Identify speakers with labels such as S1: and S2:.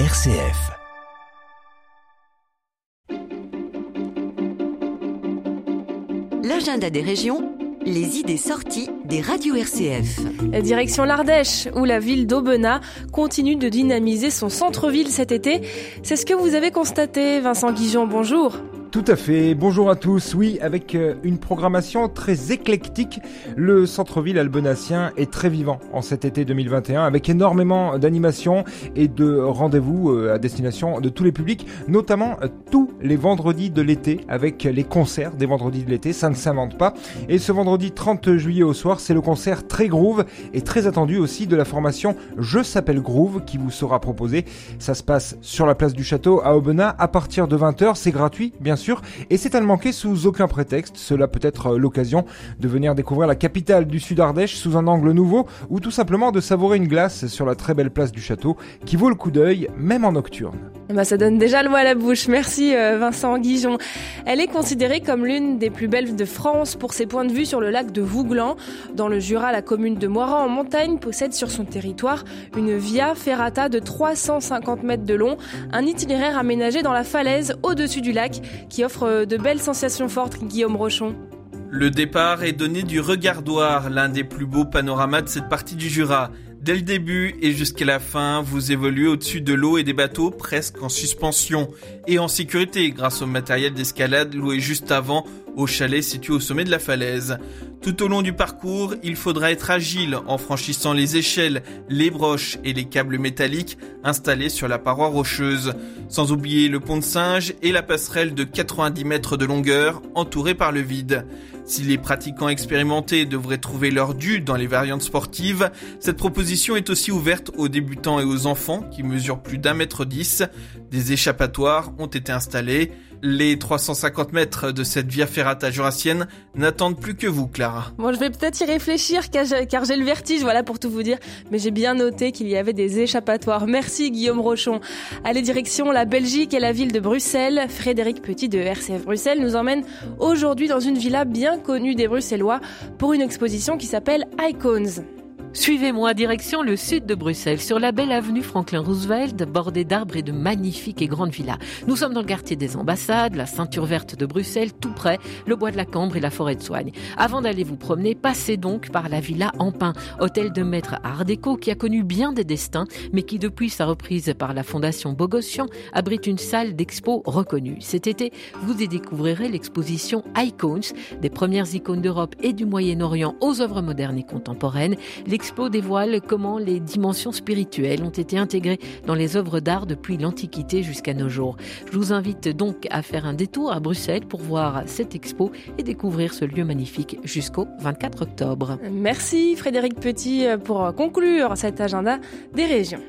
S1: RCF.
S2: L'agenda des régions, les idées sorties des radios RCF.
S3: Direction l'Ardèche, où la ville d'Aubenas continue de dynamiser son centre-ville cet été. C'est ce que vous avez constaté, Vincent Guijon, bonjour.
S4: Tout à fait. Bonjour à tous. Oui, avec euh, une programmation très éclectique, le centre-ville albenacien est très vivant en cet été 2021 avec énormément d'animations et de rendez-vous euh, à destination de tous les publics, notamment euh, tous les vendredis de l'été avec les concerts des vendredis de l'été. Ça ne s'invente pas. Et ce vendredi 30 juillet au soir, c'est le concert très groove et très attendu aussi de la formation Je s'appelle Groove qui vous sera proposé. Ça se passe sur la place du château à Aubenas à partir de 20h. C'est gratuit, bien sûr et c'est à ne manquer sous aucun prétexte. Cela peut être euh, l'occasion de venir découvrir la capitale du Sud Ardèche sous un angle nouveau, ou tout simplement de savourer une glace sur la très belle place du château, qui vaut le coup d'œil, même en nocturne.
S3: Bah ça donne déjà le mot à la bouche. Merci euh, Vincent Guijon. Elle est considérée comme l'une des plus belles de France pour ses points de vue sur le lac de Vouglan. Dans le Jura, la commune de Moiran en montagne possède sur son territoire une via ferrata de 350 mètres de long, un itinéraire aménagé dans la falaise au-dessus du lac qui offre de belles sensations fortes, Guillaume Rochon.
S5: Le départ est donné du Regardoir, l'un des plus beaux panoramas de cette partie du Jura. Dès le début et jusqu'à la fin, vous évoluez au-dessus de l'eau et des bateaux presque en suspension et en sécurité grâce au matériel d'escalade loué juste avant au chalet situé au sommet de la falaise. Tout au long du parcours, il faudra être agile en franchissant les échelles, les broches et les câbles métalliques installés sur la paroi rocheuse, sans oublier le pont de singe et la passerelle de 90 mètres de longueur entourée par le vide. Si les pratiquants expérimentés devraient trouver leur dû dans les variantes sportives, cette proposition est aussi ouverte aux débutants et aux enfants qui mesurent plus d'un mètre dix. Des échappatoires ont été installés. Les 350 mètres de cette via ferrata jurassienne n'attendent plus que vous, Clara.
S3: Bon, je vais peut-être y réfléchir car j'ai le vertige, voilà pour tout vous dire. Mais j'ai bien noté qu'il y avait des échappatoires. Merci Guillaume Rochon. Allez, direction la Belgique et la ville de Bruxelles. Frédéric Petit de RCF Bruxelles nous emmène aujourd'hui dans une villa bien connue des Bruxellois pour une exposition qui s'appelle Icons.
S6: Suivez-moi direction le sud de Bruxelles, sur la belle avenue Franklin Roosevelt, bordée d'arbres et de magnifiques et grandes villas. Nous sommes dans le quartier des ambassades, la ceinture verte de Bruxelles, tout près, le bois de la Cambre et la forêt de Soigne. Avant d'aller vous promener, passez donc par la villa Ampin, hôtel de maître Art déco qui a connu bien des destins, mais qui depuis sa reprise par la fondation Bogossian abrite une salle d'expo reconnue. Cet été, vous y découvrirez l'exposition Icons, des premières icônes d'Europe et du Moyen-Orient aux œuvres modernes et contemporaines. L'expo dévoile comment les dimensions spirituelles ont été intégrées dans les œuvres d'art depuis l'Antiquité jusqu'à nos jours. Je vous invite donc à faire un détour à Bruxelles pour voir cette expo et découvrir ce lieu magnifique jusqu'au 24 octobre.
S3: Merci Frédéric Petit pour conclure cet agenda des régions.